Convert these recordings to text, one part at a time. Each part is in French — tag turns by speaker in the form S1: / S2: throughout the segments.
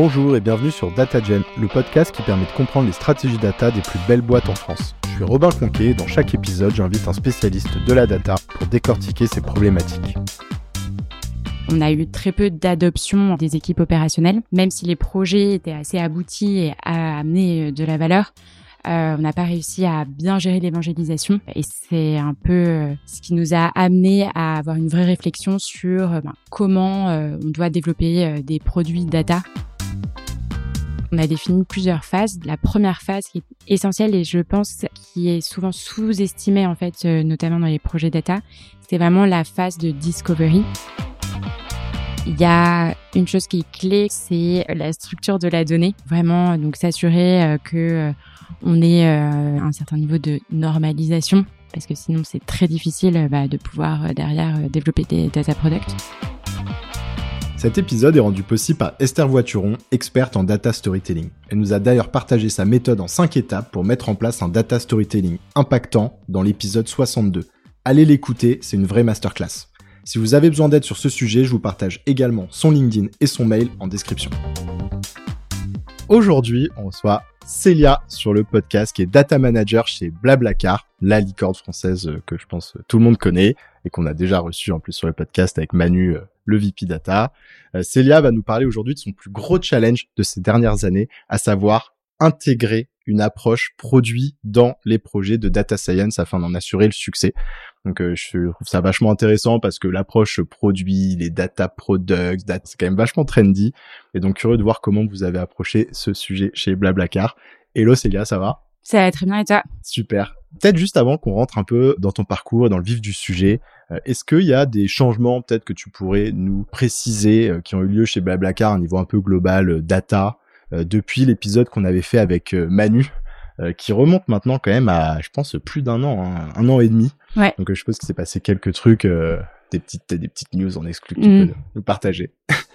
S1: Bonjour et bienvenue sur DataGen, le podcast qui permet de comprendre les stratégies data des plus belles boîtes en France. Je suis Robin Conquet et dans chaque épisode, j'invite un spécialiste de la data pour décortiquer ces problématiques.
S2: On a eu très peu d'adoption des équipes opérationnelles, même si les projets étaient assez aboutis et à amener de la valeur. Euh, on n'a pas réussi à bien gérer l'évangélisation et c'est un peu euh, ce qui nous a amené à avoir une vraie réflexion sur euh, ben, comment on doit développer des produits data. On a défini plusieurs phases. La première phase qui est essentielle et je pense qui est souvent sous-estimée en fait, notamment dans les projets data, c'est vraiment la phase de discovery. Il y a une chose qui est clé, c'est la structure de la donnée. Vraiment, donc s'assurer que on ait euh, un certain niveau de normalisation parce que sinon c'est très difficile euh, bah, de pouvoir euh, derrière développer des data products.
S1: Cet épisode est rendu possible par Esther Voituron, experte en data storytelling. Elle nous a d'ailleurs partagé sa méthode en 5 étapes pour mettre en place un data storytelling impactant dans l'épisode 62. Allez l'écouter, c'est une vraie masterclass. Si vous avez besoin d'aide sur ce sujet, je vous partage également son LinkedIn et son mail en description. Aujourd'hui, on reçoit Célia sur le podcast qui est data manager chez Blablacar, la licorne française euh, que je pense euh, tout le monde connaît et qu'on a déjà reçu en plus sur le podcast avec Manu, euh, le VP data. Célia va nous parler aujourd'hui de son plus gros challenge de ces dernières années, à savoir intégrer une approche produit dans les projets de data science afin d'en assurer le succès. Donc euh, je trouve ça vachement intéressant parce que l'approche produit, les data products, c'est quand même vachement trendy. Et donc curieux de voir comment vous avez approché ce sujet chez Blablacar. Hello Célia, ça va?
S2: Ça va très bien et toi?
S1: Super. Peut-être juste avant qu'on rentre un peu dans ton parcours et dans le vif du sujet, euh, est-ce qu'il y a des changements peut-être que tu pourrais nous préciser euh, qui ont eu lieu chez Blablacar à un niveau un peu global, data, depuis l'épisode qu'on avait fait avec Manu euh, qui remonte maintenant quand même à, je pense, plus d'un an, hein, un an et demi.
S2: Ouais.
S1: Donc euh, je suppose qu'il s'est passé quelques trucs, euh, des petites, des petites news en exclu que tu
S2: mm.
S1: peux nous partager.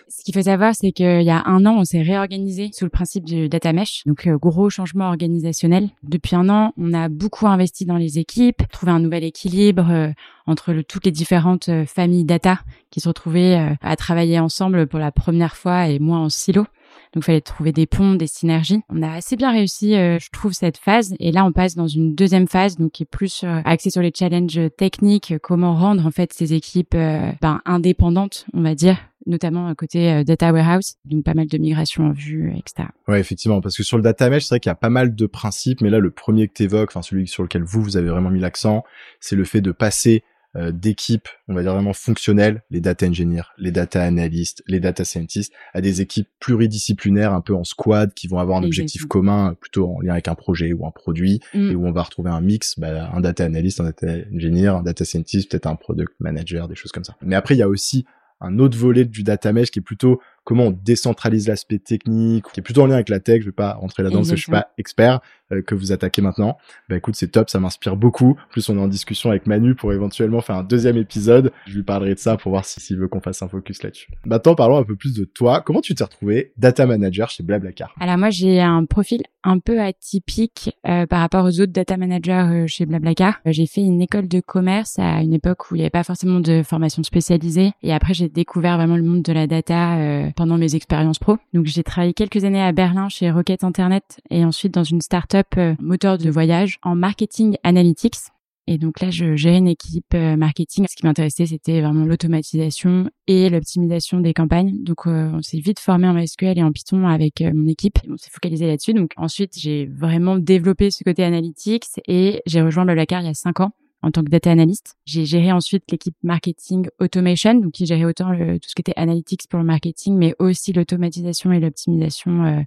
S2: Ce qu'il faut savoir, c'est qu'il y a un an, on s'est réorganisé sous le principe du data mesh, donc gros changement organisationnel. Depuis un an, on a beaucoup investi dans les équipes, trouvé un nouvel équilibre entre le, toutes les différentes familles data qui se retrouvaient à travailler ensemble pour la première fois et moins en silo. Donc, il fallait trouver des ponts, des synergies. On a assez bien réussi, euh, je trouve, cette phase. Et là, on passe dans une deuxième phase, donc qui est plus euh, axée sur les challenges techniques, comment rendre en fait ces équipes euh, ben, indépendantes, on va dire, notamment côté data warehouse, donc pas mal de migrations en vue, etc.
S1: Ouais, effectivement, parce que sur le data mesh, c'est vrai qu'il y a pas mal de principes, mais là, le premier que tu évoques, enfin celui sur lequel vous, vous avez vraiment mis l'accent, c'est le fait de passer euh, d'équipes, on va dire vraiment fonctionnelles, les data engineers, les data analysts, les data scientists, à des équipes pluridisciplinaires, un peu en squad, qui vont avoir un objectif commun, plutôt en lien avec un projet ou un produit, mm. et où on va retrouver un mix, bah, un data analyst, un data engineer, un data scientist, peut-être un product manager, des choses comme ça. Mais après, il y a aussi un autre volet du data mesh qui est plutôt comment on décentralise l'aspect technique, qui est plutôt en lien avec la tech. Je vais pas rentrer là-dedans parce que je suis pas expert, euh, que vous attaquez maintenant. Bah écoute, c'est top, ça m'inspire beaucoup. En plus, on est en discussion avec Manu pour éventuellement faire un deuxième épisode. Je lui parlerai de ça pour voir s'il veut qu'on fasse un focus là-dessus. Maintenant, parlons un peu plus de toi. Comment tu t'es retrouvé data manager chez Blablacar?
S2: Alors moi, j'ai un profil un peu atypique euh, par rapport aux autres data managers euh, chez Blablacar. j'ai fait une école de commerce à une époque où il n'y avait pas forcément de formation spécialisée. Et après, j'ai découvert vraiment le monde de la data pendant mes expériences pro. Donc j'ai travaillé quelques années à Berlin chez Rocket Internet et ensuite dans une start-up euh, moteur de voyage en marketing analytics. Et donc là, je gérais une équipe euh, marketing. Ce qui m'intéressait, c'était vraiment l'automatisation et l'optimisation des campagnes. Donc, euh, on s'est vite formé en MySQL et en Python avec mon équipe. On s'est focalisé là-dessus. Donc, ensuite, j'ai vraiment développé ce côté analytics et j'ai rejoint Blablacar il y a cinq ans en tant que data analyst. J'ai géré ensuite l'équipe marketing automation, donc qui gérait autant le, tout ce qui était analytics pour le marketing, mais aussi l'automatisation et l'optimisation euh,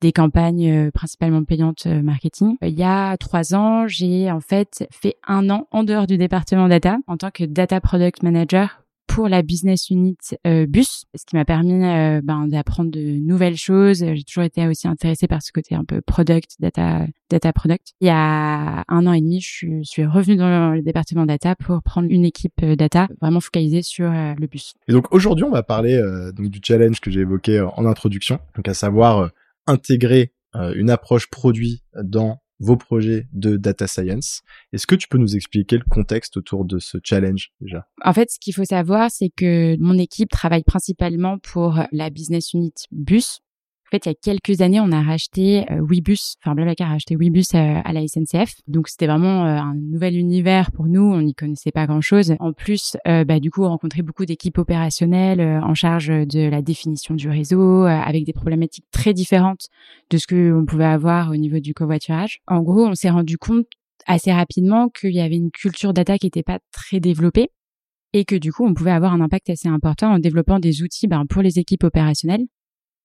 S2: des campagnes euh, principalement payantes euh, marketing. Il y a trois ans, j'ai en fait fait un an en dehors du département data en tant que data product manager pour la business unit euh, bus, ce qui m'a permis euh, ben, d'apprendre de nouvelles choses. J'ai toujours été aussi intéressée par ce côté un peu product, data, data product. Il y a un an et demi, je suis, revenue dans le département data pour prendre une équipe euh, data vraiment focalisée sur le bus.
S1: Et donc aujourd'hui, on va parler donc du challenge que j'ai évoqué en introduction, donc à savoir intégrer une approche produit dans vos projets de data science. Est-ce que tu peux nous expliquer le contexte autour de ce challenge déjà?
S2: En fait, ce qu'il faut savoir, c'est que mon équipe travaille principalement pour la business unit bus. En fait, il y a quelques années, on a racheté euh, Webus, enfin Blablacar a racheté Webus euh, à la SNCF. Donc c'était vraiment euh, un nouvel univers pour nous, on n'y connaissait pas grand-chose. En plus, bah, du coup, on rencontrait beaucoup d'équipes opérationnelles en charge de la définition du réseau, avec des problématiques très différentes de ce qu'on pouvait avoir au niveau du covoiturage. En gros, on s'est rendu compte assez rapidement qu'il y avait une culture data qui n'était pas très développée et que du coup, on pouvait avoir un impact assez important en développant des outils ben, pour les équipes opérationnelles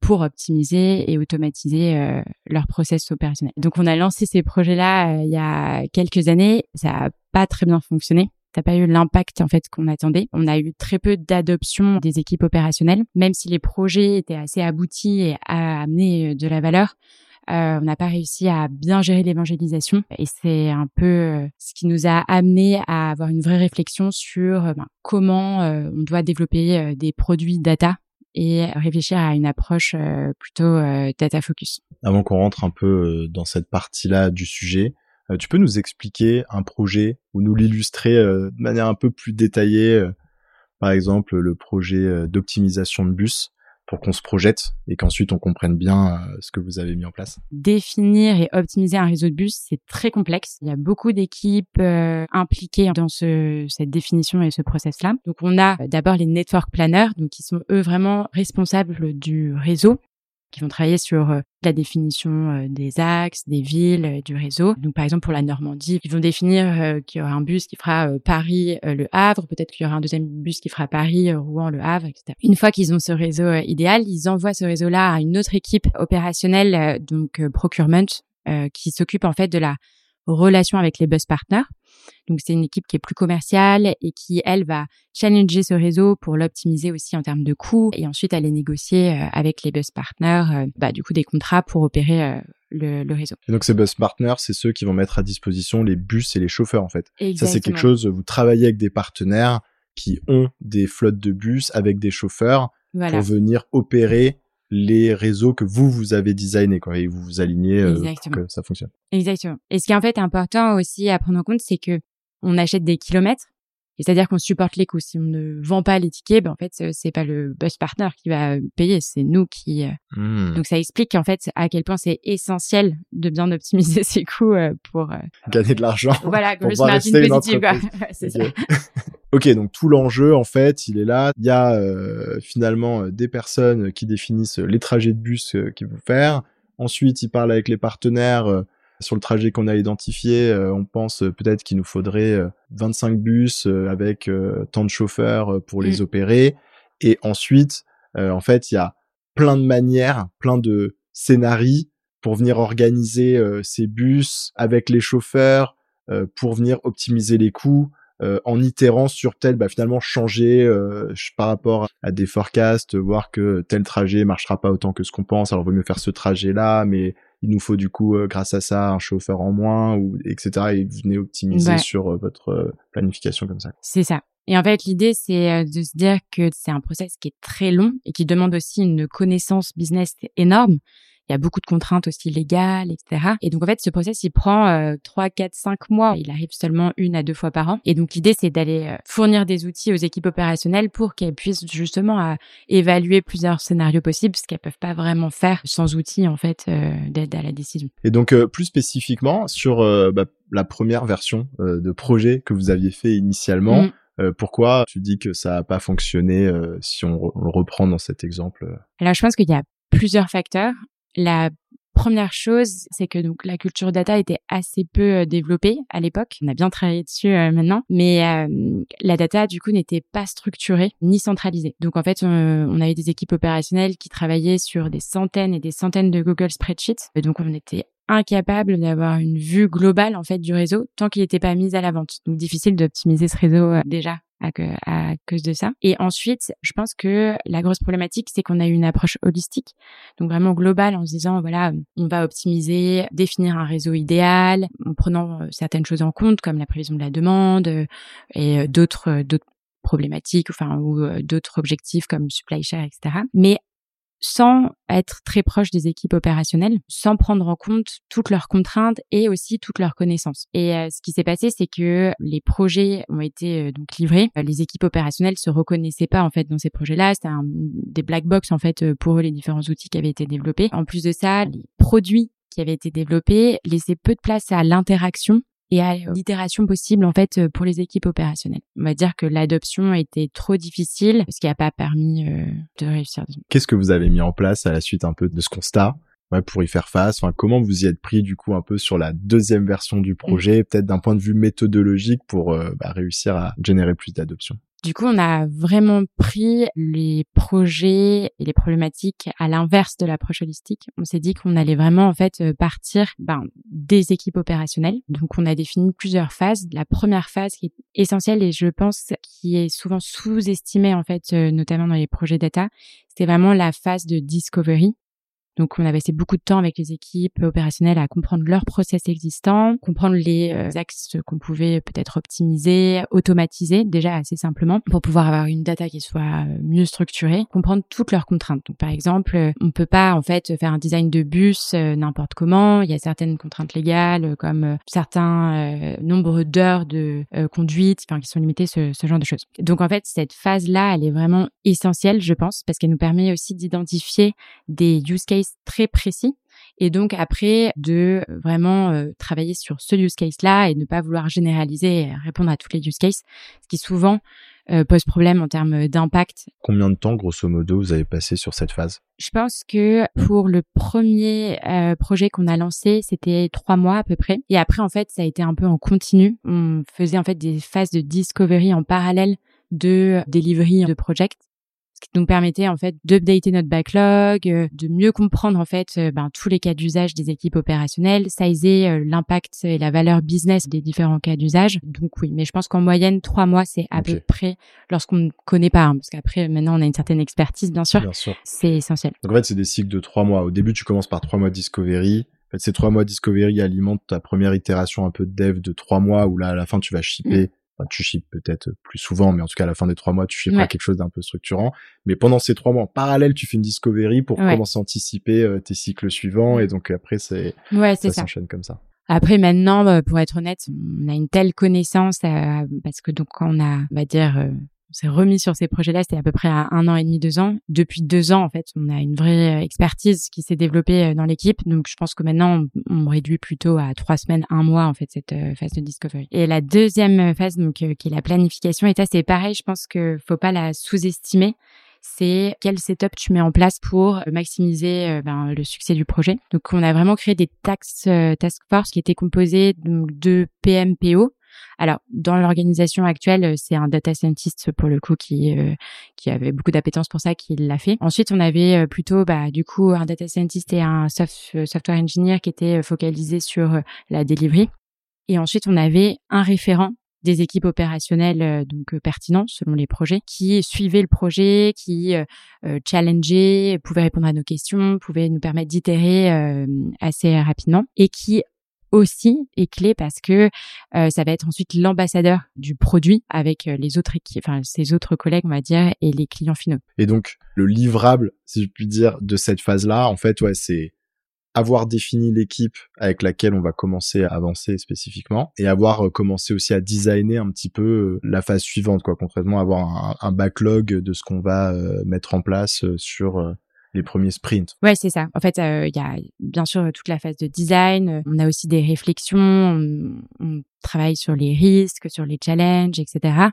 S2: pour optimiser et automatiser euh, leur process opérationnel. Donc on a lancé ces projets-là euh, il y a quelques années, ça a pas très bien fonctionné. Ça n'a pas eu l'impact en fait qu'on attendait. On a eu très peu d'adoption des équipes opérationnelles, même si les projets étaient assez aboutis et à amener euh, de la valeur. Euh, on n'a pas réussi à bien gérer l'évangélisation et c'est un peu euh, ce qui nous a amené à avoir une vraie réflexion sur ben, comment on doit développer des produits data et réfléchir à une approche euh, plutôt euh, data focus.
S1: Avant qu'on rentre un peu euh, dans cette partie-là du sujet, tu peux nous expliquer un projet ou nous l'illustrer de manière un peu plus détaillée, par exemple le projet d'optimisation de bus? Pour qu'on se projette et qu'ensuite on comprenne bien euh, ce que vous avez mis en place
S2: Définir et optimiser un réseau de bus, c'est très complexe. Il y a beaucoup d'équipes euh, impliquées dans ce, cette définition et ce process-là. Donc on a euh, d'abord les network planners, donc qui sont eux vraiment responsables du réseau qui vont travailler sur euh, la définition euh, des axes, des villes, euh, du réseau. Donc, par exemple, pour la Normandie, ils vont définir qu'il y aura un bus qui fera Paris-Le Havre, peut-être qu'il y aura un deuxième bus qui fera Paris-Rouen-Le Havre, etc. Une fois qu'ils ont ce réseau idéal, ils envoient ce réseau-là à une autre équipe opérationnelle, donc procurement, qui s'occupe en fait de la relation avec les bus partners. Donc c'est une équipe qui est plus commerciale et qui, elle, va challenger ce réseau pour l'optimiser aussi en termes de coûts et ensuite aller négocier euh, avec les bus partners, euh, bah, du coup, des contrats pour opérer euh, le, le, réseau.
S1: Et donc ces bus partners, c'est ceux qui vont mettre à disposition les bus et les chauffeurs en fait. Ça c'est quelque chose, vous travaillez avec des partenaires qui ont des flottes de bus avec des chauffeurs pour venir opérer les réseaux que vous vous avez designés quoi et vous vous alignez euh, pour que ça fonctionne.
S2: Exactement. Et ce qui est en fait important aussi à prendre en compte, c'est que on achète des kilomètres c'est-à-dire qu'on supporte les coûts. Si on ne vend pas les tickets, ben en fait, c'est pas le bus partner qui va payer, c'est nous qui. Euh. Hmm. Donc ça explique en fait à quel point c'est essentiel de bien optimiser ses coûts euh, pour
S1: gagner de l'argent.
S2: Voilà, pour le margin positive. c'est ça.
S1: Ok, donc tout l'enjeu, en fait, il est là. Il y a euh, finalement euh, des personnes qui définissent les trajets de bus euh, qu'ils vont faire. Ensuite, ils parlent avec les partenaires sur le trajet qu'on a identifié. on pense peut-être qu'il nous faudrait 25 bus avec tant de chauffeurs pour les mm. opérer. Et ensuite, en fait, il y a plein de manières, plein de scénarios pour venir organiser ces bus avec les chauffeurs, pour venir optimiser les coûts, euh, en itérant sur tel, bah, finalement changer euh, par rapport à des forecasts, voir que tel trajet marchera pas autant que ce qu'on pense, alors il vaut mieux faire ce trajet-là, mais il nous faut du coup, euh, grâce à ça, un chauffeur en moins, ou etc. Et vous venez optimiser sur votre planification comme ça.
S2: C'est ça. Et en fait, l'idée, c'est de se dire que c'est un process qui est très long et qui demande aussi une connaissance business énorme il y a beaucoup de contraintes aussi légales, etc. Et donc en fait, ce process, il prend euh, 3, 4, 5 mois. Il arrive seulement une à deux fois par an. Et donc l'idée, c'est d'aller euh, fournir des outils aux équipes opérationnelles pour qu'elles puissent justement euh, évaluer plusieurs scénarios possibles, ce qu'elles peuvent pas vraiment faire sans outils en fait euh, d'aide à la décision.
S1: Et donc plus spécifiquement sur bah, la première version de projet que vous aviez fait initialement. Mm. pourquoi tu dis que ça n'a pas fonctionné si on, on, le reprend dans cet exemple?
S2: Alors je pense qu'il y a plusieurs facteurs. La première chose, c'est que donc la culture data était assez peu euh, développée à l'époque. On a bien travaillé dessus euh, maintenant, mais euh, la data du coup n'était pas structurée ni centralisée. Donc en fait, on, avait des équipes opérationnelles qui travaillaient sur des centaines et des centaines de Google Spreadsheets. Et donc on était incapable d'avoir une vue globale en fait du réseau tant qu'il n'était pas mis à la vente. Donc difficile d'optimiser ce réseau déjà à, cause de ça. Et ensuite, je pense que la grosse problématique, c'est qu'on a eu une approche holistique, donc vraiment globale, en se disant voilà, on va optimiser, définir un réseau idéal, en prenant euh, certaines choses en compte, comme la prévision de la demande euh, et euh, d'autres d'autres problématiques, enfin ou d'autres objectifs comme supply share, etc. Mais sans être très proche des équipes opérationnelles, sans prendre en compte toutes leurs contraintes et aussi toutes leurs connaissances. Et euh, ce qui s'est passé, c'est que les projets ont été euh, donc livrés. Les équipes opérationnelles se reconnaissaient pas en fait dans ces projets-là. C'était des black box en fait pour eux les différents outils qui avaient été développés. En plus de ça, les produits qui avaient été développés laissaient peu de place à l'interaction et à l'itération possible en fait euh, pour les équipes opérationnelles. On va dire que l'adoption était trop difficile, ce qui n'a pas permis euh, de réussir.
S1: Qu'est-ce que vous avez mis en place à la suite un peu de ce constat ouais, pour y faire face? Enfin, Comment vous y êtes pris du coup un peu sur la deuxième version du projet, peut-être d'un point de vue méthodologique pour euh, bah, réussir à générer plus d'adoption?
S2: Du coup, on a vraiment pris les projets et les problématiques à l'inverse de l'approche holistique. On s'est dit qu'on allait vraiment en fait partir ben, des équipes opérationnelles. Donc, on a défini plusieurs phases. La première phase qui est essentielle et je pense qui est souvent sous-estimée en fait, euh, notamment dans les projets data, c'était vraiment la phase de discovery. Donc, on a passé beaucoup de temps avec les équipes opérationnelles à comprendre leurs process existants, comprendre les euh, axes qu'on pouvait peut-être optimiser, automatiser déjà assez simplement pour pouvoir avoir une data qui soit euh, mieux structurée, comprendre toutes leurs contraintes. Donc, par exemple, euh, on peut pas en fait faire un design de bus n'importe comment. Il y a certaines contraintes légales comme certains nombres d'heures de conduite, enfin qui sont limitées, ce, ce genre de choses. Donc, en fait, cette phase-là, elle est vraiment essentielle, je pense, parce qu'elle nous permet aussi d'identifier des use cases très précis et donc après de vraiment euh, travailler sur ce use case là et ne pas vouloir généraliser et répondre à tous les use cases, ce qui souvent euh, pose problème en termes d'impact.
S1: Combien de temps grosso modo vous avez passé sur cette phase?
S2: Je pense que pour le premier euh, projet qu'on a lancé, c'était trois mois à peu près. Et après en fait ça a été un peu en continu. On faisait en fait des phases de discovery en parallèle de delivery de project qui nous permettait en fait d'updater notre backlog, euh, de mieux comprendre en fait euh, ben, tous les cas d'usage des équipes opérationnelles, sizer euh, l'impact et la valeur business des différents cas d'usage. Donc oui, mais je pense qu'en moyenne trois mois c'est à peu près lorsqu'on ne connaît pas, hein, parce qu'après maintenant on a une certaine expertise bien sûr. Bien sûr. C'est essentiel.
S1: Donc en fait c'est des cycles de trois mois. Au début tu commences par trois mois de discovery. En fait, ces trois mois de discovery alimentent ta première itération un peu de dev de trois mois où là à la fin tu vas shipper. Tu ships peut-être plus souvent, mais en tout cas à la fin des trois mois, tu shipperas quelque chose d'un peu structurant. Mais pendant ces trois mois, en parallèle, tu fais une discovery pour commencer à anticiper euh, tes cycles suivants, et donc après c'est
S2: ouais,
S1: ça s'enchaîne comme ça.
S2: Après maintenant, bah, pour être honnête, on a une telle connaissance euh, parce que donc on a, on va dire, euh, s'est remis sur ces projets-là, c'était à peu près à un an et demi, deux ans. Depuis deux ans, en fait, on a une vraie expertise qui s'est développée euh, dans l'équipe. Donc, je pense que maintenant, on, réduit plutôt à trois semaines, un mois, en fait, cette euh, phase de discovery. Et la deuxième phase, donc, euh, qui est la planification, ça, c'est pareil, je pense que faut pas la sous-estimer c'est quel setup tu mets en place pour maximiser ben, le succès du projet. Donc, on a vraiment créé des task, task force qui étaient composés de PMPO, alors, dans l'organisation actuelle, euh, c'est un data scientist pour le coup qui euh, qui avait beaucoup d'appétence pour ça qui l'a fait. Ensuite, on avait euh, plutôt bah du coup un data scientist et un software engineer qui étaient focalisés sur la delivery. Et ensuite, on avait un référent des équipes opérationnelles donc pertinentes selon les projets qui suivaient le projet, qui euh, challengeaient, pouvaient répondre à nos questions, pouvaient nous permettre d'itérer assez rapidement et qui aussi est clé parce que euh, ça va être ensuite l'ambassadeur du produit avec euh, les autres équipes, enfin ses autres collègues, on va dire, et les clients finaux.
S1: Et donc le livrable, si je puis dire, de cette phase-là, en fait, ouais, c'est avoir défini l'équipe avec laquelle on va commencer à avancer spécifiquement et avoir euh, commencé aussi à designer un petit peu la phase suivante quoi concrètement avoir un, un backlog de ce qu'on va mettre en place sur les premiers sprints.
S2: Ouais, c'est ça. En fait, euh, il y a bien sûr toute la phase de design. On a aussi des réflexions. On, travaille sur les risques, sur les challenges, etc.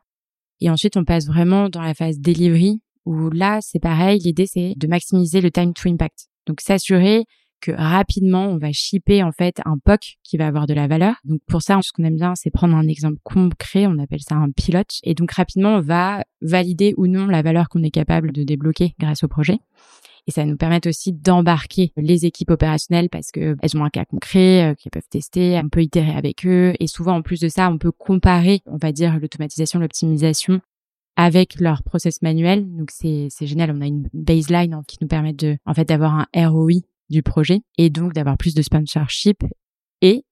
S2: Et ensuite, on passe vraiment dans la phase delivery où là, c'est pareil. L'idée, c'est de maximiser le time to impact. Donc, s'assurer que rapidement, on va shipper en fait un POC qui va avoir de la valeur. Donc pour ça, ce qu'on aime bien, c'est prendre un exemple concret, on appelle ça un pilote. Et donc rapidement, on va valider ou non la valeur qu'on est capable de débloquer grâce au projet. Et ça nous permet aussi d'embarquer les équipes opérationnelles parce que elles ont un cas concret euh, qu'elles peuvent tester, on peut itérer avec eux. Et souvent, en plus de ça, on peut comparer, on va dire, l'automatisation, l'optimisation avec leur process manuel. Donc c'est c'est génial. On a une baseline qui nous permet de en fait d'avoir un ROI du projet et donc d'avoir plus de sponsorship et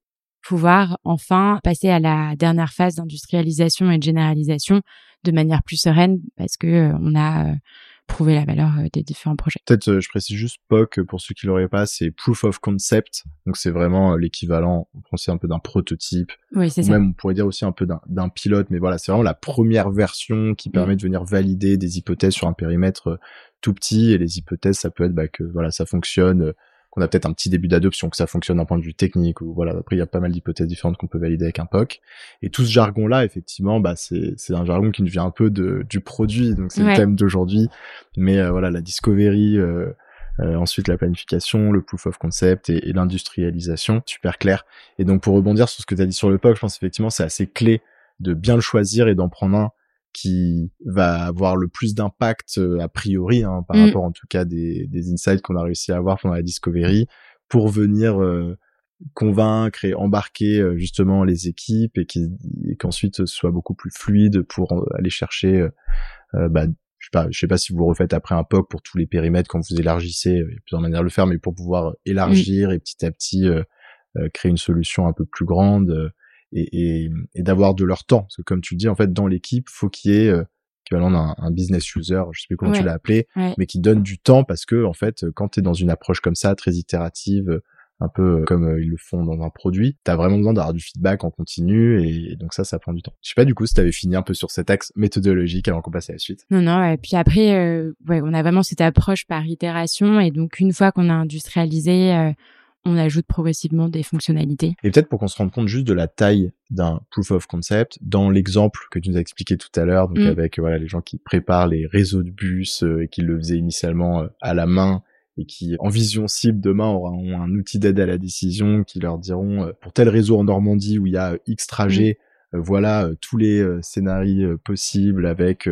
S2: pouvoir enfin passer à la dernière phase d'industrialisation et de généralisation de manière plus sereine parce que euh, on a euh, prouver la valeur des différents projets.
S1: Peut-être, je précise juste POC pour ceux qui l'auraient pas, c'est Proof of Concept. Donc c'est vraiment l'équivalent en français un peu d'un prototype.
S2: Oui, c'est ça.
S1: Même on pourrait dire aussi un peu d'un pilote, mais voilà, c'est vraiment la première version qui permet de venir valider des hypothèses sur un périmètre tout petit. Et les hypothèses, ça peut être bah, que voilà, ça fonctionne qu'on a peut-être un petit début d'adoption, que ça fonctionne d'un point de vue technique, ou voilà, après il y a pas mal d'hypothèses différentes qu'on peut valider avec un POC. Et tout ce jargon-là, effectivement, bah c'est c'est un jargon qui nous vient un peu de du produit, donc c'est le thème d'aujourd'hui. Mais euh, voilà, la discovery, euh, euh, ensuite la planification, le proof of concept et, et l'industrialisation, super clair. Et donc pour rebondir sur ce que tu as dit sur le POC, je pense effectivement c'est assez clé de bien le choisir et d'en prendre un qui va avoir le plus d'impact euh, a priori hein, par mm. rapport en tout cas des, des insights qu'on a réussi à avoir pendant la discovery pour venir euh, convaincre et embarquer euh, justement les équipes et qu'ensuite ce soit beaucoup plus fluide pour aller chercher bah, je sais pas je sais pas si vous refaites après un POC pour tous les périmètres quand vous élargissez il y a plusieurs manières de le faire mais pour pouvoir élargir et petit à petit créer une solution un peu plus grande et, et, et d'avoir de leur temps. Parce que comme tu dis, en fait, dans l'équipe, faut qu'il y ait euh, équivalent d'un un business user, je sais plus comment tu l'as appelé, mais qui donne du temps parce que en fait, quand tu es dans une approche comme ça, très itérative, un peu comme euh, ils le font dans un produit, tu as vraiment besoin d'avoir du feedback en continu et, donc ça, ça prend du temps. Je sais pas du coup si tu avais fini un peu sur cet axe méthodologique avant qu'on passe à la suite.
S2: Non, non, et puis après, euh, ouais, on a vraiment cette approche par itération et donc une fois qu'on a industrialisé, euh, on ajoute progressivement des fonctionnalités.
S1: Et peut-être pour qu'on se rende compte juste de la taille d'un proof of concept, dans l'exemple que tu nous as expliqué tout à l'heure, donc mm. avec voilà les gens qui préparent les réseaux de bus euh, et qui le faisaient initialement euh, à la main et qui en vision cible demain auront un outil d'aide à la décision qui leur diront euh, pour tel réseau en Normandie où il y a X trajets, mm. voilà tous les scénarios possibles avec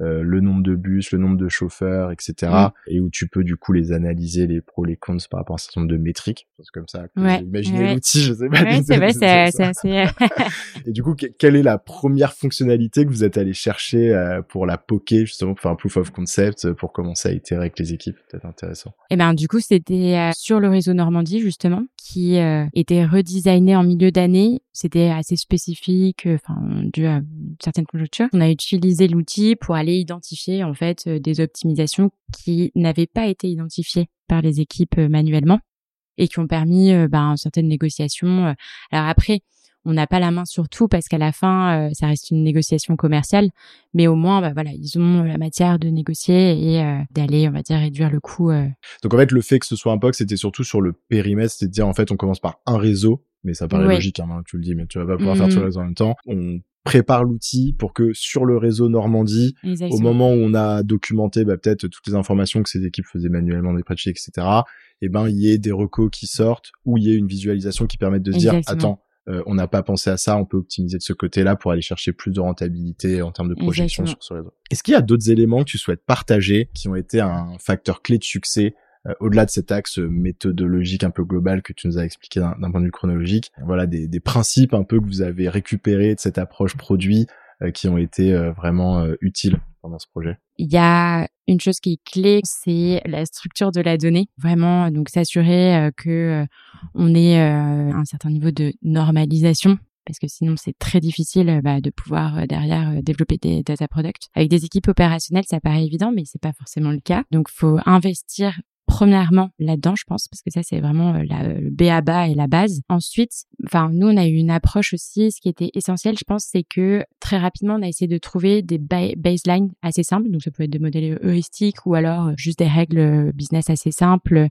S1: euh, le nombre de bus, le nombre de chauffeurs, etc. Mm. Et où tu peux du coup les analyser, les pros, les cons par rapport à un certain nombre de métriques. C'est comme ça
S2: ouais,
S1: imaginez l'outil, je sais pas.
S2: Ouais, c'est vrai, c'est assez...
S1: et du coup, quelle est la première fonctionnalité que vous êtes allé chercher euh, pour la poker, justement, pour faire un proof of concept, euh, pour commencer à itérer avec les équipes Peut-être intéressant.
S2: Et eh ben, du coup, c'était sur le réseau Normandie, justement, qui était redesigné en milieu d'année. C'était assez spécifique, enfin, dû à certaines conjonctures. On a utilisé l'outil pour aller identifier en fait euh, des optimisations qui n'avaient pas été identifiées par les équipes euh, manuellement et qui ont permis euh, ben, certaines négociations. Alors après, on n'a pas la main sur tout parce qu'à la fin, ça reste une négociation commerciale, mais au moins, bah, voilà, ils ont la matière de négocier et d'aller, on va dire, réduire le coût.
S1: Donc en fait, le fait que ce soit un POC, c'était surtout sur le périmètre, c'est à dire en fait, on commence par un réseau, mais ça paraît logique, hein, tu le dis, mais tu vas pas pouvoir faire tout le réseau en même temps. On prépare l'outil pour que sur le réseau Normandie, au moment où on a documenté bah, peut-être toutes les informations que ces équipes faisaient manuellement des spreadsheets, etc., et eh ben il y ait des recos qui sortent ou il y ait une visualisation qui permette de se dire attends, euh, on n'a pas pensé à ça, on peut optimiser de ce côté-là pour aller chercher plus de rentabilité en termes de projection sur ce réseau. Est-ce qu'il y a d'autres éléments que tu souhaites partager qui ont été un facteur clé de succès au-delà de cet axe méthodologique un peu global que tu nous as expliqué d'un point de vue chronologique, voilà des, des, principes un peu que vous avez récupérés de cette approche produit euh, qui ont été euh, vraiment utiles pendant ce projet.
S2: Il y a une chose qui est clé, c'est la structure de la donnée. Vraiment, donc s'assurer que on ait un certain niveau de normalisation parce que sinon c'est très difficile bah, de pouvoir derrière développer des data products. Avec des équipes opérationnelles, ça paraît évident, mais c'est pas forcément le cas. Donc, faut investir premièrement là-dedans, je pense, parce que ça c'est vraiment euh, la, le BABA et la base. Ensuite, enfin nous on a eu une approche aussi, ce qui était essentiel, je pense, c'est que très rapidement on a essayé de trouver des baselines assez simples, donc ça peut être des modèles heuristiques ou alors euh, juste des règles euh, business assez simples.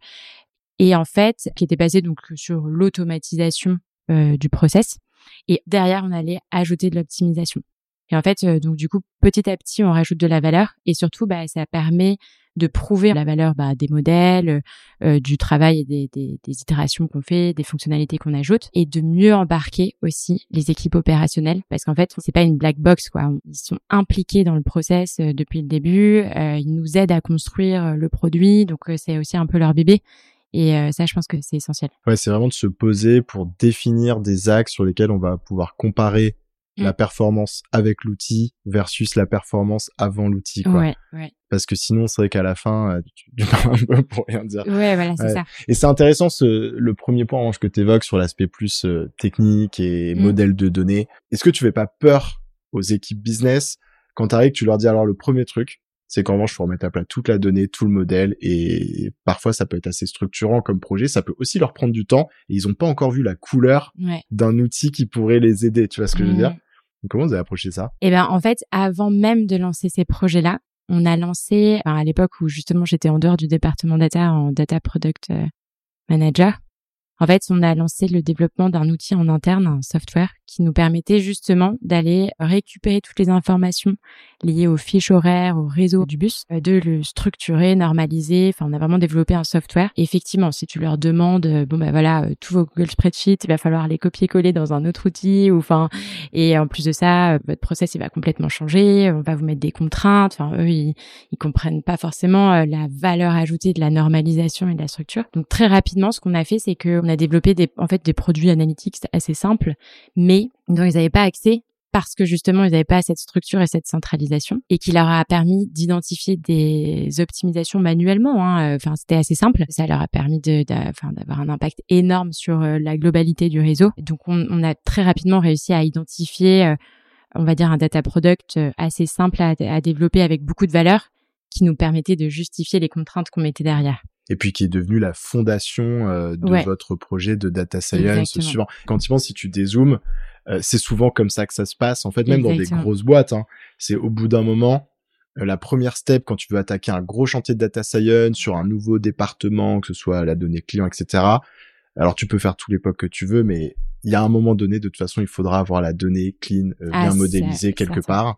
S2: Et en fait, qui était basé donc sur l'automatisation du process. Et derrière, on allait ajouter de l'optimisation. Et en fait, donc du coup, petit à petit, on rajoute de la valeur et surtout, bah, ça permet de prouver la valeur bah, des modèles, euh, euh, du travail et des, des, des itérations qu'on fait, des fonctionnalités qu'on ajoute, et de mieux embarquer aussi les équipes opérationnelles, parce qu'en fait, c'est pas une black box, quoi. Ils sont impliqués dans le process euh, depuis le début, ils nous aident à construire le produit, donc c'est aussi un peu leur bébé. Et ça, je pense que c'est essentiel.
S1: Ouais, c'est vraiment de se poser pour définir des axes sur lesquels on va pouvoir comparer la mm. performance avec l'outil versus la performance avant l'outil quoi.
S2: Ouais, ouais.
S1: Parce que sinon c'est vrai qu'à la fin euh, tu, tu parles un peu pour rien dire.
S2: Ouais, voilà, c'est ça.
S1: Et c'est intéressant ce le premier point que tu évoques sur l'aspect plus euh, technique et mm. modèle de données. Est-ce que tu fais pas peur aux équipes business quand t'arrives que tu leur dis alors le premier truc c'est qu'en revanche, il faut remettre à plat toute la donnée, tout le modèle, et parfois ça peut être assez structurant comme projet. Ça peut aussi leur prendre du temps, et ils n'ont pas encore vu la couleur d'un outil qui pourrait les aider. Tu vois ce que je veux dire? Comment vous avez approché ça?
S2: Eh ben, en fait, avant même de lancer ces projets-là, on a lancé, à l'époque où justement j'étais en dehors du département data en data product euh, manager, en fait, on a lancé le développement d'un outil en interne, un software, qui nous permettait justement d'aller récupérer toutes les informations liées aux fiches horaires, au réseau du bus, euh, de le structurer, normaliser. Enfin, on a vraiment développé un software. effectivement, si tu leur demandes, euh, bon ben voilà, euh, tous vos Google Spreadsheets, il va falloir les copier-coller dans un autre outil, ou enfin, et en plus de ça, votre process il va complètement changer. On va vous mettre des contraintes. Enfin, eux, ils, ils comprennent pas forcément la valeur ajoutée de la normalisation et de la structure. Donc très rapidement, ce qu'on a fait, c'est que on a développé des, en fait, des produits analytiques assez simples, mais dont ils n'avaient pas accès parce que justement ils n'avaient pas cette structure et cette centralisation et qui leur a permis d'identifier des optimisations manuellement. Hein. Enfin, c'était assez simple. Ça leur a permis d'avoir un impact énorme sur euh, la globalité du réseau. Donc, on, a très rapidement réussi à identifier, euh, on va dire, un data product euh, assez simple à, à développer avec beaucoup de valeur qui nous permettait de justifier les contraintes qu'on mettait derrière
S1: et puis qui est devenu la fondation euh, de votre projet de data science suivant. Quand tu penses, si tu dézoomes, euh, c'est souvent comme ça que ça se passe. En fait, même dans des grosses boîtes, hein, c'est au bout d'un moment, euh, la première step quand tu veux attaquer un gros chantier de data science sur un nouveau département, que ce soit la donnée client, etc. Alors tu peux faire tout l'époque que tu veux, mais il y a un moment donné, de toute façon, il faudra avoir la donnée clean, euh, ah, bien modélisée quelque part.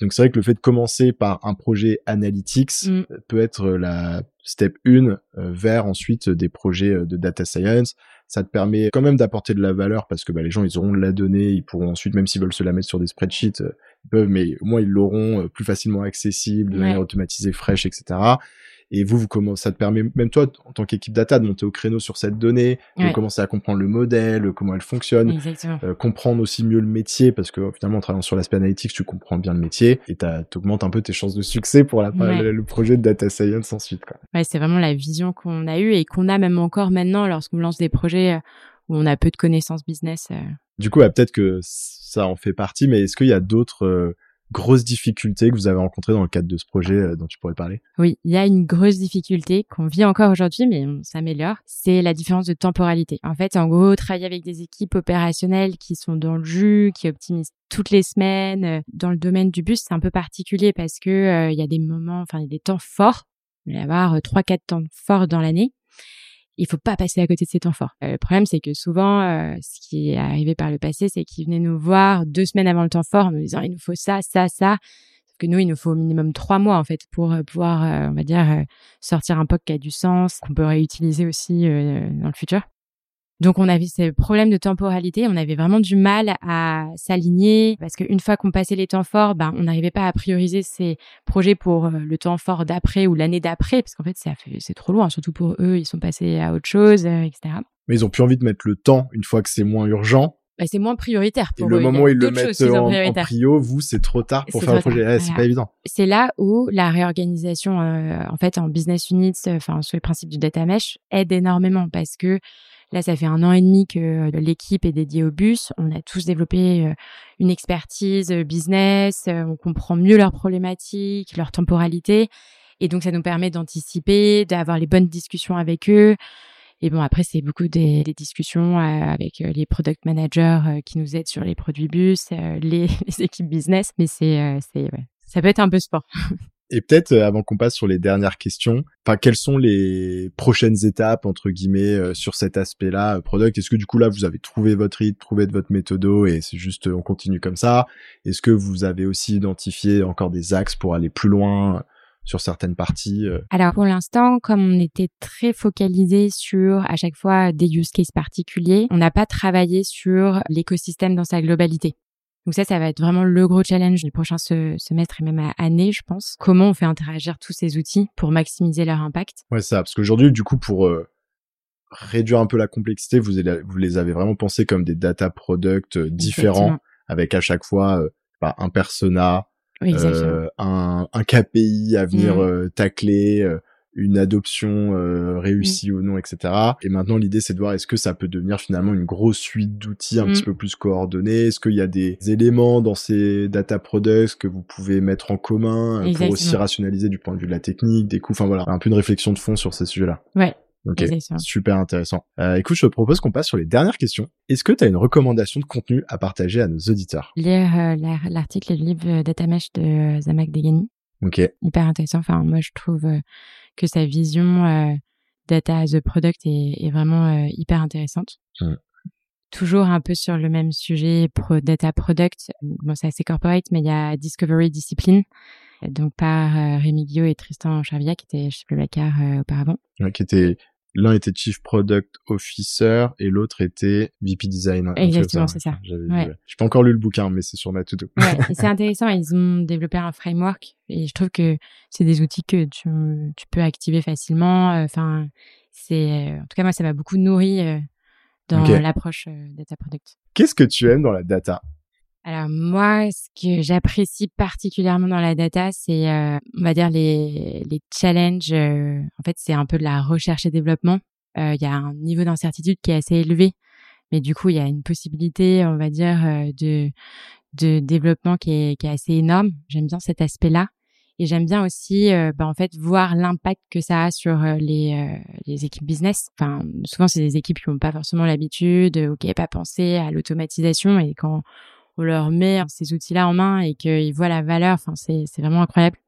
S1: Donc c'est vrai que le fait de commencer par un projet analytics mm. euh, peut être la step 1 vers ensuite des projets de data science. Ça te permet quand même d'apporter de la valeur parce que bah, les gens ils auront de la donnée, ils pourront ensuite, même s'ils veulent se la mettre sur des spreadsheets, ils peuvent, mais au moins ils l'auront plus facilement accessible, de manière automatisée, fraîche, etc. Et vous, vous commencez, ça te permet, même toi, en tant qu'équipe data, de monter au créneau sur cette donnée, de commencer à comprendre le modèle, comment elle fonctionne, euh, comprendre aussi mieux le métier, parce que finalement, en travaillant sur l'aspect analytics, tu comprends bien le métier et t'augmentes un peu tes chances de succès pour la, le, projet de data science ensuite. Quoi.
S2: Ouais, c'est vraiment la vision qu'on a eue et qu'on a même encore maintenant lorsqu'on lance des projets euh, où on a peu de connaissances business. Euh.
S1: Du coup, peut-être que ça en fait partie, mais est-ce qu'il y a d'autres grosse difficulté que vous avez rencontrée dans le cadre de ce projet euh, dont tu pourrais parler?
S2: Oui, il y a une grosse difficulté qu'on vit encore aujourd'hui, mais on s'améliore. C'est la différence de temporalité. En fait, en gros, travailler avec des équipes opérationnelles qui sont dans le jus, qui optimisent toutes les semaines. Euh, dans le domaine du bus, c'est un peu particulier parce que euh, il y a des moments, enfin, il y a des temps forts. Il va y avoir trois, quatre temps forts dans l'année il faut pas passer à côté de ces temps forts. Euh, le problème, c'est que souvent, euh, ce qui est arrivé par le passé, c'est qu'ils venaient nous voir deux semaines avant le temps fort en nous disant il nous faut ça, ça, ça. Que nous, il nous faut au minimum trois mois en fait pour euh, pouvoir, on va dire, sortir un POC qui a du sens, qu'on peut réutiliser aussi dans le futur. Donc on avait ces problèmes de temporalité, on avait vraiment du mal à s'aligner parce qu'une fois qu'on passait les temps forts, ben on n'arrivait pas à prioriser ces projets pour euh, le temps fort d'après ou l'année d'après parce qu'en fait c'est trop loin, surtout pour eux, ils sont passés à autre chose, euh, etc.
S1: Mais ils ont plus envie de mettre le temps une fois que c'est moins urgent.
S2: Bah, c'est moins prioritaire pour
S1: Et le moment où ils le mettent en, en, prio, vous c'est trop tard pour faire le projet. c'est pas évident.
S2: C'est là où la réorganisation, euh, en fait, en business units, enfin sur les principes du data mesh, aide énormément parce que Là, ça fait un an et demi que euh, l'équipe est dédiée au bus. On a tous développé euh, une expertise euh, business. On comprend mieux leurs problématiques, leur temporalité. Et donc, ça nous permet d'anticiper, d'avoir les bonnes discussions avec eux. Et bon, après, c'est beaucoup des, discussions avec les product managers qui nous aident sur les produits bus, les, équipes business. Mais c'est, c'est, ça peut être un peu sport.
S1: Et peut-être euh, avant qu'on passe sur les dernières questions, enfin quelles sont les prochaines étapes entre guillemets euh, sur cet aspect-là euh, product? Est-ce que du coup là vous avez trouvé votre rythme, trouvé votre méthodo et c'est juste on continue comme ça? Est-ce que vous avez aussi identifié encore des axes pour aller plus loin sur certaines parties
S2: Alors pour l'instant, comme on était très focalisé sur à chaque fois des use cases particuliers, on n'a pas travaillé sur l'écosystème dans sa globalité. Donc ça, ça va être vraiment le gros challenge du prochain semestre et même à année, je pense. Comment on fait interagir tous ces outils pour maximiser leur impact?
S1: Ouais, ça, parce qu'aujourd'hui, du coup, pour euh, réduire un peu la complexité, vous, vous les avez vraiment pensés comme des data products euh, différents, avec à chaque fois euh, bah, un persona, un, un, KPI à venir mmh. tacler, une adoption euh, réussie ou non, etc. Et maintenant, l'idée, c'est de voir est-ce que ça peut devenir finalement une grosse suite d'outils un
S2: Mm.
S1: petit peu plus coordonnés? Est-ce qu'il y a des éléments dans ces data products que vous pouvez mettre en commun euh, pour aussi rationaliser du point de vue de la technique, des coûts? Enfin voilà, un peu une réflexion de fond sur ces sujets-là.
S2: Ouais,
S1: Ok.
S2: exactement.
S1: Super intéressant. Euh, écoute, je te propose qu'on passe sur les dernières questions. Est-ce que tu as une recommandation de contenu à partager à nos auditeurs?
S2: Lire euh, la- l'article et le livre Data Mesh de Zamak Degani.
S1: Ok.
S2: hyper intéressant. Enfin, moi, je trouve que sa vision euh, data as a product est, est vraiment euh, hyper intéressante. Toujours un peu sur le même sujet, pro data product. Bon, c'est assez corporate, mais il y a Discovery Discipline, donc par euh, Rémi Guillot et Tristan Charvia, qui étaient chez Blablacar euh, auparavant.
S1: Ouais, qui était l'un était Chief Product Officer et l'autre était VP Design. un truc comme
S2: Exactement, c'est ça.
S1: J'avais
S2: Ouais.
S1: J'ai pas encore lu le bouquin, mais c'est sur ma to-do.
S2: Ouais, c'est intéressant. Ils ont développé un framework et je trouve que c'est des outils que tu, tu peux activer facilement. Euh, Enfin, c'est en tout cas moi ça m'a beaucoup nourri euh, dans l'approche euh, data product.
S1: Qu'est-ce que tu aimes dans la data?
S2: Alors moi, ce que j'apprécie particulièrement dans la data, c'est euh, on va dire les les challenges. euh, en fait, c'est un peu de la recherche et développement. Euh, Il y a un niveau d'incertitude qui est assez élevé, mais du coup, il y a une possibilité, on va dire, euh, de de développement qui est qui est assez énorme. J'aime bien cet aspect-là. Et j'aime bien aussi, euh, bah, en fait, voir l'impact que ça a sur les, les équipes business. Enfin, souvent, c'est des équipes qui n'ont pas forcément l'habitude ou qui n'avaient pas pensé à l'automatisation. Et quand on leur met ces outils-là en main et qu'ils voient la valeur, enfin, c'est, c'est vraiment incroyable.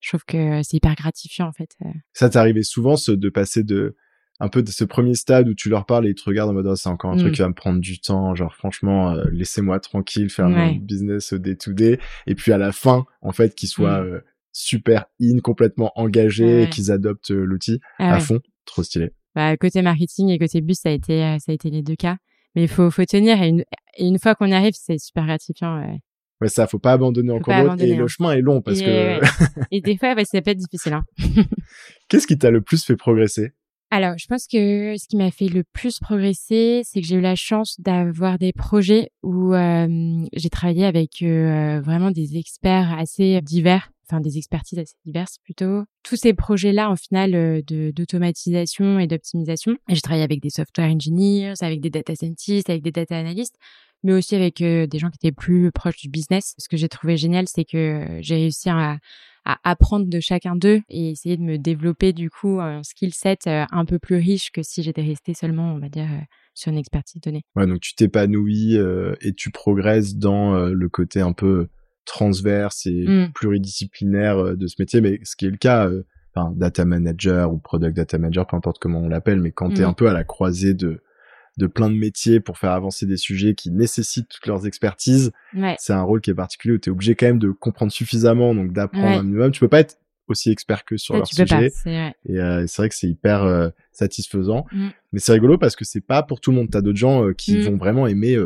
S2: Je trouve que c'est hyper gratifiant, en fait. euh.
S1: Ça t'est arrivé souvent ce, de passer de un peu de ce premier stade où tu leur parles et ils te regardent en mode oh, c'est encore un truc qui va me prendre du temps genre franchement euh, laissez-moi tranquille faire mon business day to day et puis à la fin en fait qu'ils soient
S2: Mm.
S1: euh, super in complètement engagés
S2: Ouais,
S1: et qu'ils adoptent euh, l'outil
S2: Ah
S1: à
S2: ouais.
S1: fond trop stylé
S2: Bah, côté marketing et côté bus, ça a été, euh, ça a été les deux cas. Mais il faut, faut tenir et une, et une fois qu'on y arrive, c'est super gratifiant. ouais.
S1: ouais ça faut pas abandonner encore
S2: pas
S1: l'autre et le chemin est long parce
S2: et,
S1: que
S2: ouais. et des fois, bah, ça peut être difficile. Hein.
S1: qu'est-ce qui t'a le plus fait progresser?
S2: Alors, je pense que ce qui m'a fait le plus progresser, c'est que j'ai eu la chance d'avoir des projets où euh, j'ai travaillé avec euh, vraiment des experts assez divers, des expertises assez diverses plutôt. Tous ces projets-là, en final, euh, d'automatisation et d'optimisation. J'ai travaillé avec des software engineers, avec des data scientists, avec des data analysts, mais aussi avec euh, des gens qui étaient plus proches du business. Ce que j'ai trouvé génial, c'est que euh, j'ai réussi à apprendre de chacun d'eux et essayer de me développer du coup un skill set un peu plus riche que si j'étais restée seulement, on va dire, sur une expertise donnée.
S1: ouais donc tu t'épanouis et tu progresses dans le côté un peu transverse et
S2: Mm.
S1: pluridisciplinaire euh, de ce métier, mais ce qui est le cas, euh, enfin, data manager ou product data manager, peu importe comment on l'appelle, mais quand tu es
S2: Mm.
S1: un peu à la croisée de de plein de métiers pour faire avancer des sujets qui nécessitent toutes leurs expertises,
S2: Ouais,
S1: c'est un rôle qui est particulier où tu es obligé quand même de comprendre suffisamment, donc d'apprendre
S2: Ouais.
S1: un minimum. Tu peux pas être aussi expert que sur leur
S2: pas.
S1: sujet.
S2: C'est vrai.
S1: Et euh, c'est vrai que c'est hyper euh, satisfaisant.
S2: Mm.
S1: Mais c'est rigolo parce que c'est pas pour tout le monde. T'as d'autres gens euh, qui
S2: Mm.
S1: vont vraiment aimer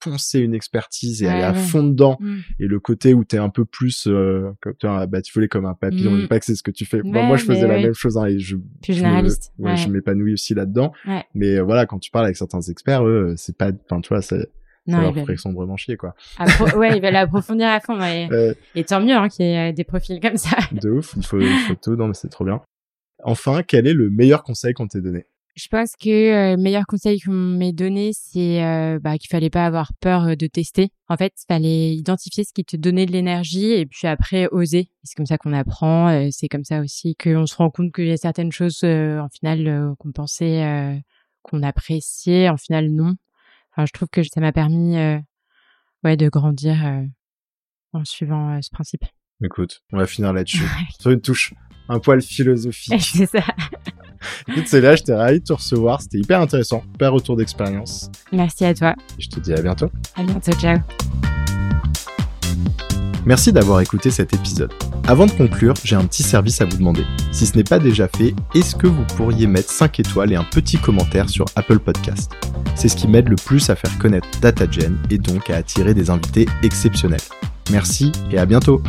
S1: poncer une expertise et
S2: Ouais,
S1: aller à fond dedans.
S2: Mm.
S1: Et le côté où t'es un peu plus euh, comme tu vois, batifolé comme un papillon.
S2: Mm.
S1: Je dis pas que c'est ce que tu fais. Moi,
S2: Ouais,
S1: moi, je faisais la même chose hein, et je
S2: Plus
S1: je
S2: généraliste.
S1: ouais,
S2: Ouais.
S1: je m'épanouis aussi là-dedans.
S2: Ouais.
S1: Mais euh, voilà, quand tu parles avec certains experts, eux, c'est pas, enfin, tu vois, ça, ça
S2: Non,
S1: leur
S2: ils veulent,
S1: ferait sombrement chier, quoi.
S2: appro- ouais, ils veulent approfondir à fond.
S1: Euh,
S2: Et tant mieux hein, qu'il y ait euh, des profils comme ça.
S1: de ouf, il faut, il faut tout. Non, mais c'est trop bien. Enfin, quel est le meilleur conseil qu'on t'ait donné?
S2: Je pense que euh, le meilleur conseil qu'on m'ait donné, c'est euh, bah, qu'il fallait pas avoir peur euh, de tester. En fait, il fallait identifier ce qui te donnait de l'énergie et puis après oser. C'est comme ça qu'on apprend. euh, c'est comme ça aussi qu'on se rend compte qu'il y a certaines choses, en final, qu'on pensait qu'on appréciait, en final non. Enfin, je trouve que ça m'a permis, ouais, de grandir en suivant ce principe.
S1: Écoute, on va finir là-dessus. Sur une touche un poil philosophique.
S2: c'est ça.
S1: Écoute, c'est là, j'étais ravi de te recevoir. C'était hyper intéressant. Super retour d'expérience.
S2: Merci à toi.
S1: Je te dis à bientôt.
S2: À bientôt. Ciao.
S1: Merci d'avoir écouté cet épisode. Avant de conclure, j'ai un petit service à vous demander. Si ce n'est pas déjà fait, est-ce que vous pourriez mettre 5 étoiles et un petit commentaire sur Apple Podcast? C'est ce qui m'aide le plus à faire connaître DataGen et donc à attirer des invités exceptionnels. Merci et à bientôt.